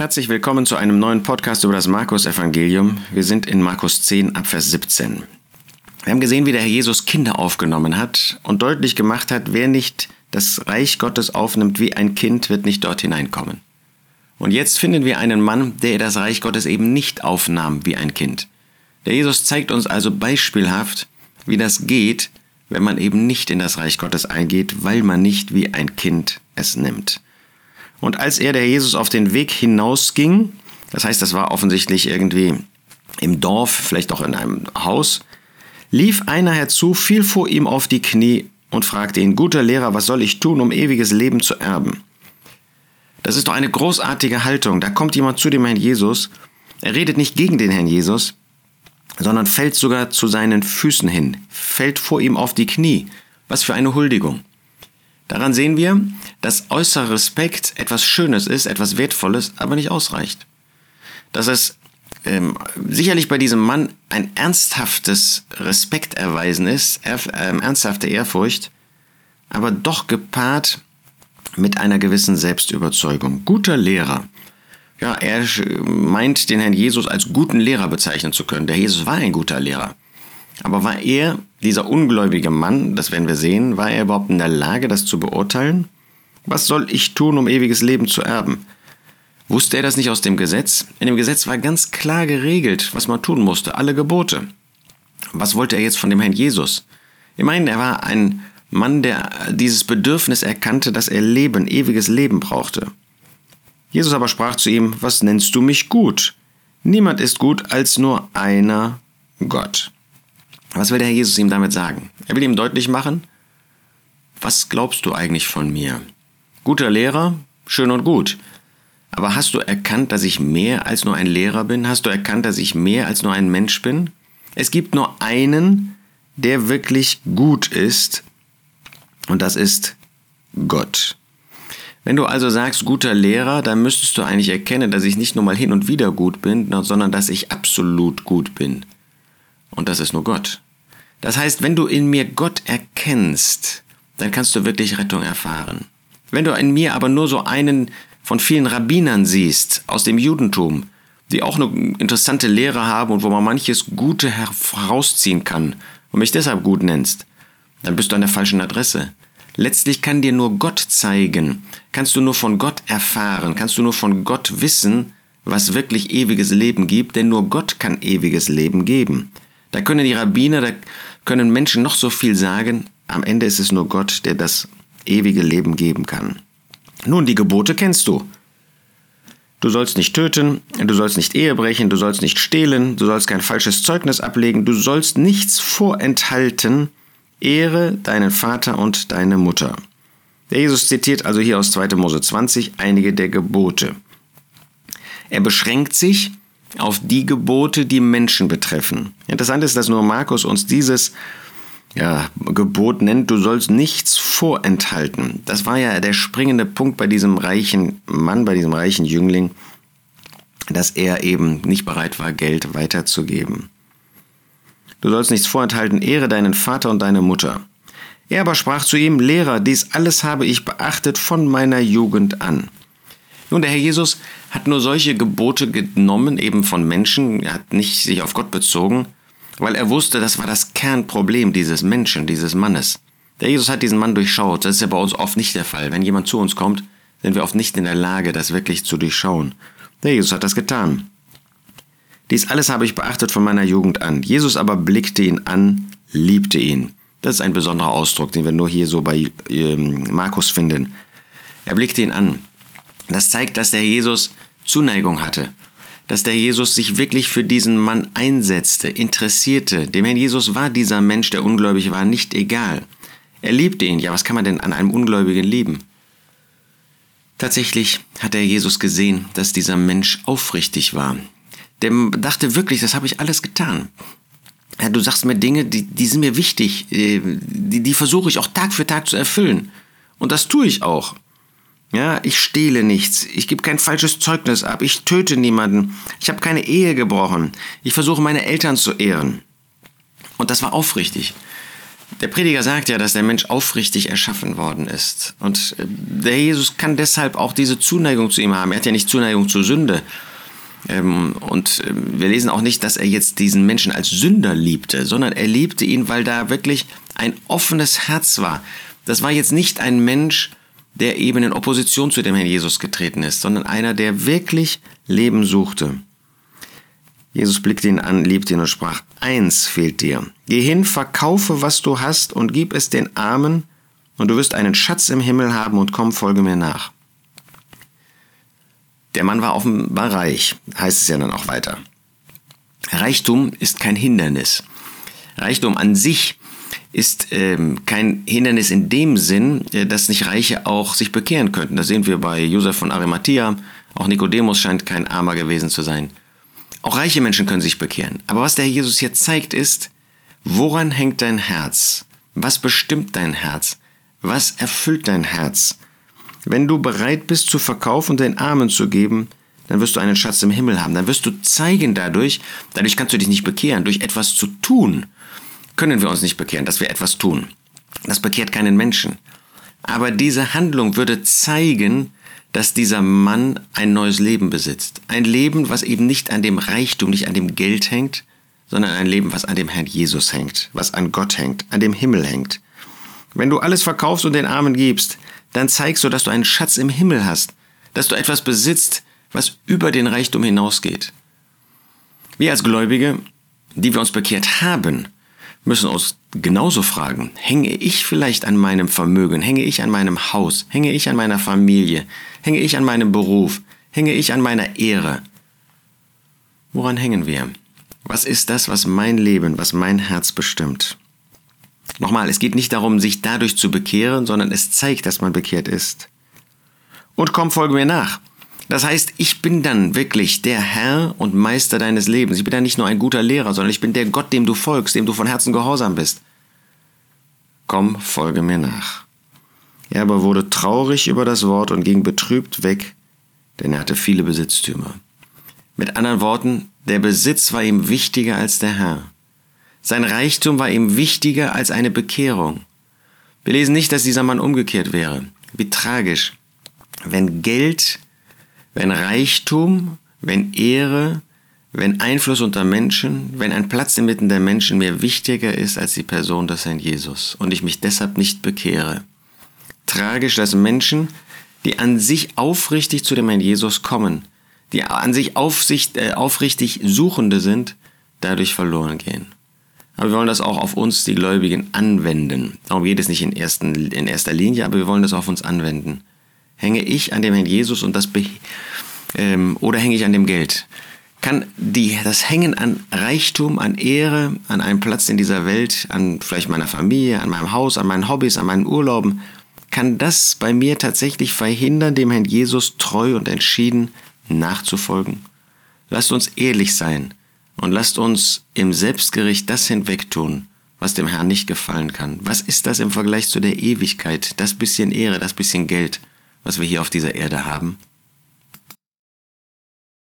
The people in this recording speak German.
Herzlich willkommen zu einem neuen Podcast über das Markus-Evangelium. Wir sind in Markus 10 ab Vers 17. Wir haben gesehen, wie der Herr Jesus Kinder aufgenommen hat und deutlich gemacht hat, wer nicht das Reich Gottes aufnimmt wie ein Kind, wird nicht dort hineinkommen. Und jetzt finden wir einen Mann, der das Reich Gottes eben nicht aufnahm wie ein Kind. Der Jesus zeigt uns also beispielhaft, wie das geht, wenn man eben nicht in das Reich Gottes eingeht, weil man nicht wie ein Kind es nimmt. Und als er, der Jesus, auf den Weg hinausging, das heißt, das war offensichtlich irgendwie im Dorf, vielleicht auch in einem Haus, lief einer herzu, fiel vor ihm auf die Knie und fragte ihn, guter Lehrer, was soll ich tun, um ewiges Leben zu erben? Das ist doch eine großartige Haltung. Da kommt jemand zu dem Herrn Jesus, er redet nicht gegen den Herrn Jesus, sondern fällt sogar zu seinen Füßen hin, fällt vor ihm auf die Knie. Was für eine Huldigung. Daran sehen wir, dass äußerer Respekt etwas Schönes ist, etwas Wertvolles, aber nicht ausreicht. Dass es ähm, sicherlich bei diesem Mann ein ernsthaftes Respekt erweisen ist, er, äh, ernsthafte Ehrfurcht, aber doch gepaart mit einer gewissen Selbstüberzeugung. Guter Lehrer. Ja, er meint den Herrn Jesus als guten Lehrer bezeichnen zu können. Der Jesus war ein guter Lehrer. Aber war er, dieser ungläubige Mann, das werden wir sehen, war er überhaupt in der Lage, das zu beurteilen? Was soll ich tun, um ewiges Leben zu erben? Wusste er das nicht aus dem Gesetz? In dem Gesetz war ganz klar geregelt, was man tun musste, alle Gebote. Was wollte er jetzt von dem Herrn Jesus? Meine, er war ein Mann, der dieses Bedürfnis erkannte, dass er Leben, ewiges Leben brauchte. Jesus aber sprach zu ihm, was nennst du mich gut? Niemand ist gut als nur einer Gott. Was will der Herr Jesus ihm damit sagen? Er will ihm deutlich machen, was glaubst du eigentlich von mir? Guter Lehrer, schön und gut. Aber hast du erkannt, dass ich mehr als nur ein Lehrer bin? Hast du erkannt, dass ich mehr als nur ein Mensch bin? Es gibt nur einen, der wirklich gut ist, und das ist Gott. Wenn du also sagst, guter Lehrer, dann müsstest du eigentlich erkennen, dass ich nicht nur mal hin und wieder gut bin, sondern dass ich absolut gut bin. Und das ist nur Gott. Das heißt, wenn du in mir Gott erkennst, dann kannst du wirklich Rettung erfahren. Wenn du in mir aber nur so einen von vielen Rabbinern siehst aus dem Judentum, die auch eine interessante Lehre haben und wo man manches Gute herausziehen kann und mich deshalb gut nennst, dann bist du an der falschen Adresse. Letztlich kann dir nur Gott zeigen, kannst du nur von Gott erfahren, kannst du nur von Gott wissen, was wirklich ewiges Leben gibt, denn nur Gott kann ewiges Leben geben. Da können die Rabbiner, da können Menschen noch so viel sagen, am Ende ist es nur Gott, der das ewige Leben geben kann. Nun, die Gebote kennst du. Du sollst nicht töten, du sollst nicht Ehe brechen, du sollst nicht stehlen, du sollst kein falsches Zeugnis ablegen, du sollst nichts vorenthalten, ehre deinen Vater und deine Mutter. Der Jesus zitiert also hier aus 2. Mose 20 einige der Gebote. Er beschränkt sich auf die Gebote, die Menschen betreffen. Interessant ist, dass nur Markus uns dieses ja, Gebot nennt, du sollst nichts vorenthalten. Das war ja der springende Punkt bei diesem reichen Mann, bei diesem reichen Jüngling, dass er eben nicht bereit war, Geld weiterzugeben. Du sollst nichts vorenthalten, ehre deinen Vater und deine Mutter. Er aber sprach zu ihm, Lehrer, dies alles habe ich beachtet von meiner Jugend an. Nun, der Herr Jesus hat nur solche Gebote genommen, eben von Menschen, er hat nicht sich auf Gott bezogen, weil er wusste, das war das Kernproblem dieses Menschen, dieses Mannes. Der Jesus hat diesen Mann durchschaut, das ist ja bei uns oft nicht der Fall. Wenn jemand zu uns kommt, sind wir oft nicht in der Lage, das wirklich zu durchschauen. Der Jesus hat das getan. Dies alles habe ich beachtet von meiner Jugend an. Jesus aber blickte ihn an, liebte ihn. Das ist ein besonderer Ausdruck, den wir nur hier so bei ähm, Markus finden. Er blickte ihn an. Das zeigt, dass der Jesus Zuneigung hatte, dass der Jesus sich wirklich für diesen Mann einsetzte, interessierte. Dem Herrn Jesus war dieser Mensch, der ungläubig war, nicht egal. Er liebte ihn. Ja, was kann man denn an einem Ungläubigen lieben? Tatsächlich hat der Jesus gesehen, dass dieser Mensch aufrichtig war. Der dachte wirklich, das habe ich alles getan. Ja, du sagst mir Dinge, die, die sind mir wichtig, äh, die, die versuche ich auch Tag für Tag zu erfüllen. Und das tue ich auch. Ja, ich stehle nichts, ich gebe kein falsches Zeugnis ab, ich töte niemanden, ich habe keine Ehe gebrochen, ich versuche meine Eltern zu ehren. Und das war aufrichtig. Der Prediger sagt ja, dass der Mensch aufrichtig erschaffen worden ist. Und äh, der Jesus kann deshalb auch diese Zuneigung zu ihm haben. Er hat ja nicht Zuneigung zur Sünde. Ähm, und äh, wir lesen auch nicht, dass er jetzt diesen Menschen als Sünder liebte, sondern er liebte ihn, weil da wirklich ein offenes Herz war. Das war jetzt nicht ein Mensch, der eben in Opposition zu dem Herrn Jesus getreten ist, sondern einer, der wirklich Leben suchte. Jesus blickte ihn an, liebte ihn und sprach, eins fehlt dir. Geh hin, verkaufe, was du hast und gib es den Armen, und du wirst einen Schatz im Himmel haben und komm, folge mir nach. Der Mann war offenbar reich, heißt es ja dann auch weiter. Reichtum ist kein Hindernis. Reichtum an sich ist ähm, kein Hindernis in dem Sinn, äh, dass nicht Reiche auch sich bekehren könnten. Das sehen wir bei Josef von Arimathea. Auch Nikodemus scheint kein Armer gewesen zu sein. Auch reiche Menschen können sich bekehren. Aber was der Jesus hier zeigt ist, woran hängt dein Herz? Was bestimmt dein Herz? Was erfüllt dein Herz? Wenn du bereit bist zu verkaufen und den Armen zu geben, dann wirst du einen Schatz im Himmel haben. Dann wirst du zeigen dadurch, dadurch kannst du dich nicht bekehren, durch etwas zu tun können wir uns nicht bekehren, dass wir etwas tun. Das bekehrt keinen Menschen. Aber diese Handlung würde zeigen, dass dieser Mann ein neues Leben besitzt. Ein Leben, was eben nicht an dem Reichtum, nicht an dem Geld hängt, sondern ein Leben, was an dem Herrn Jesus hängt, was an Gott hängt, an dem Himmel hängt. Wenn du alles verkaufst und den Armen gibst, dann zeigst du, dass du einen Schatz im Himmel hast, dass du etwas besitzt, was über den Reichtum hinausgeht. Wir als Gläubige, die wir uns bekehrt haben, müssen uns genauso fragen, hänge ich vielleicht an meinem Vermögen, hänge ich an meinem Haus, hänge ich an meiner Familie, hänge ich an meinem Beruf, hänge ich an meiner Ehre? Woran hängen wir? Was ist das, was mein Leben, was mein Herz bestimmt? Nochmal, es geht nicht darum, sich dadurch zu bekehren, sondern es zeigt, dass man bekehrt ist. Und komm, folge mir nach. Das heißt, ich bin dann wirklich der Herr und Meister deines Lebens. Ich bin dann nicht nur ein guter Lehrer, sondern ich bin der Gott, dem du folgst, dem du von Herzen gehorsam bist. Komm, folge mir nach. Er aber wurde traurig über das Wort und ging betrübt weg, denn er hatte viele Besitztümer. Mit anderen Worten, der Besitz war ihm wichtiger als der Herr. Sein Reichtum war ihm wichtiger als eine Bekehrung. Wir lesen nicht, dass dieser Mann umgekehrt wäre. Wie tragisch. Wenn Geld wenn Reichtum, wenn Ehre, wenn Einfluss unter Menschen, wenn ein Platz inmitten der Menschen mir wichtiger ist als die Person des Herrn Jesus und ich mich deshalb nicht bekehre. Tragisch, dass Menschen, die an sich aufrichtig zu dem Herrn Jesus kommen, die an sich Aufsicht, äh, aufrichtig Suchende sind, dadurch verloren gehen. Aber wir wollen das auch auf uns, die Gläubigen, anwenden. Darum geht es nicht in, ersten, in erster Linie, aber wir wollen das auf uns anwenden. Hänge ich an dem Herrn Jesus und das ähm, oder hänge ich an dem Geld? Kann die, das Hängen an Reichtum, an Ehre, an einem Platz in dieser Welt, an vielleicht meiner Familie, an meinem Haus, an meinen Hobbys, an meinen Urlauben, kann das bei mir tatsächlich verhindern, dem Herrn Jesus treu und entschieden nachzufolgen? Lasst uns ehrlich sein und lasst uns im Selbstgericht das hinwegtun, was dem Herrn nicht gefallen kann. Was ist das im Vergleich zu der Ewigkeit? Das bisschen Ehre, das bisschen Geld, was wir hier auf dieser Erde haben?